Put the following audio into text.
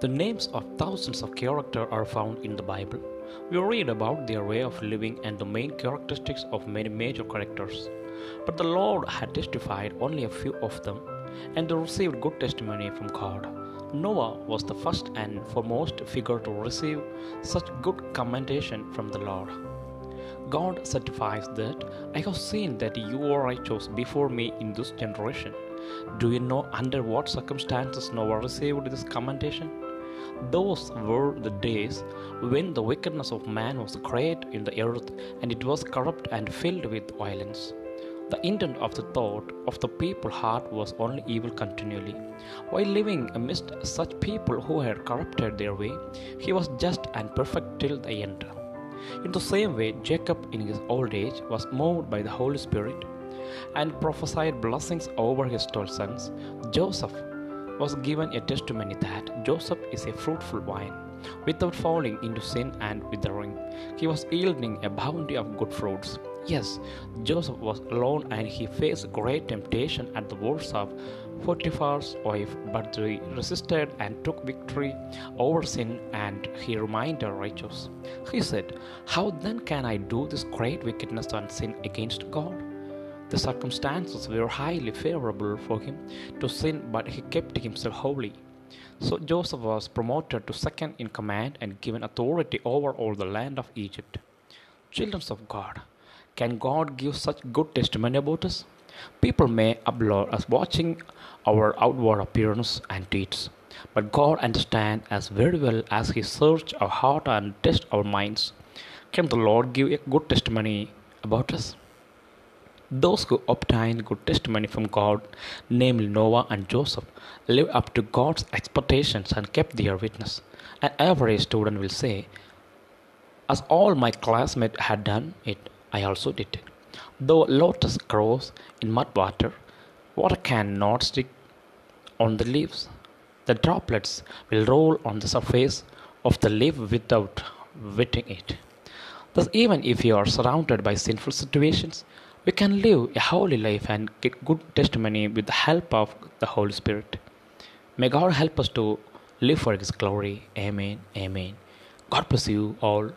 The names of thousands of characters are found in the Bible. We read about their way of living and the main characteristics of many major characters. But the Lord had testified only a few of them, and they received good testimony from God. Noah was the first and foremost figure to receive such good commendation from the Lord. God certifies that I have seen that you are righteous before me in this generation. Do you know under what circumstances Noah received this commendation? Those were the days when the wickedness of man was great in the earth and it was corrupt and filled with violence. The intent of the thought of the people's heart was only evil continually. While living amidst such people who had corrupted their way, he was just and perfect till the end. In the same way, Jacob in his old age was moved by the Holy Spirit and prophesied blessings over his twelve sons. Joseph was given a testimony that Joseph is a fruitful vine, without falling into sin and withering. He was yielding a bounty of good fruits. Yes, Joseph was alone and he faced great temptation at the words of Potiphar's wife, but he resisted and took victory over sin and he remained righteous. He said, How then can I do this great wickedness and sin against God? The circumstances were highly favorable for him to sin, but he kept himself holy. So Joseph was promoted to second in command and given authority over all the land of Egypt. Children of God, can God give such good testimony about us? People may applaud us watching our outward appearance and deeds, but God understands us very well as He searches our heart and tests our minds. Can the Lord give a good testimony about us? Those who obtained good testimony from God, namely Noah and Joseph, lived up to God's expectations and kept their witness. An average student will say, As all my classmates had done it, I also did it. Though lotus grows in mud water, water cannot stick on the leaves. The droplets will roll on the surface of the leaf without wetting it. Thus, even if you are surrounded by sinful situations, we can live a holy life and get good testimony with the help of the Holy Spirit. May God help us to live for His glory. Amen. Amen. God bless you all.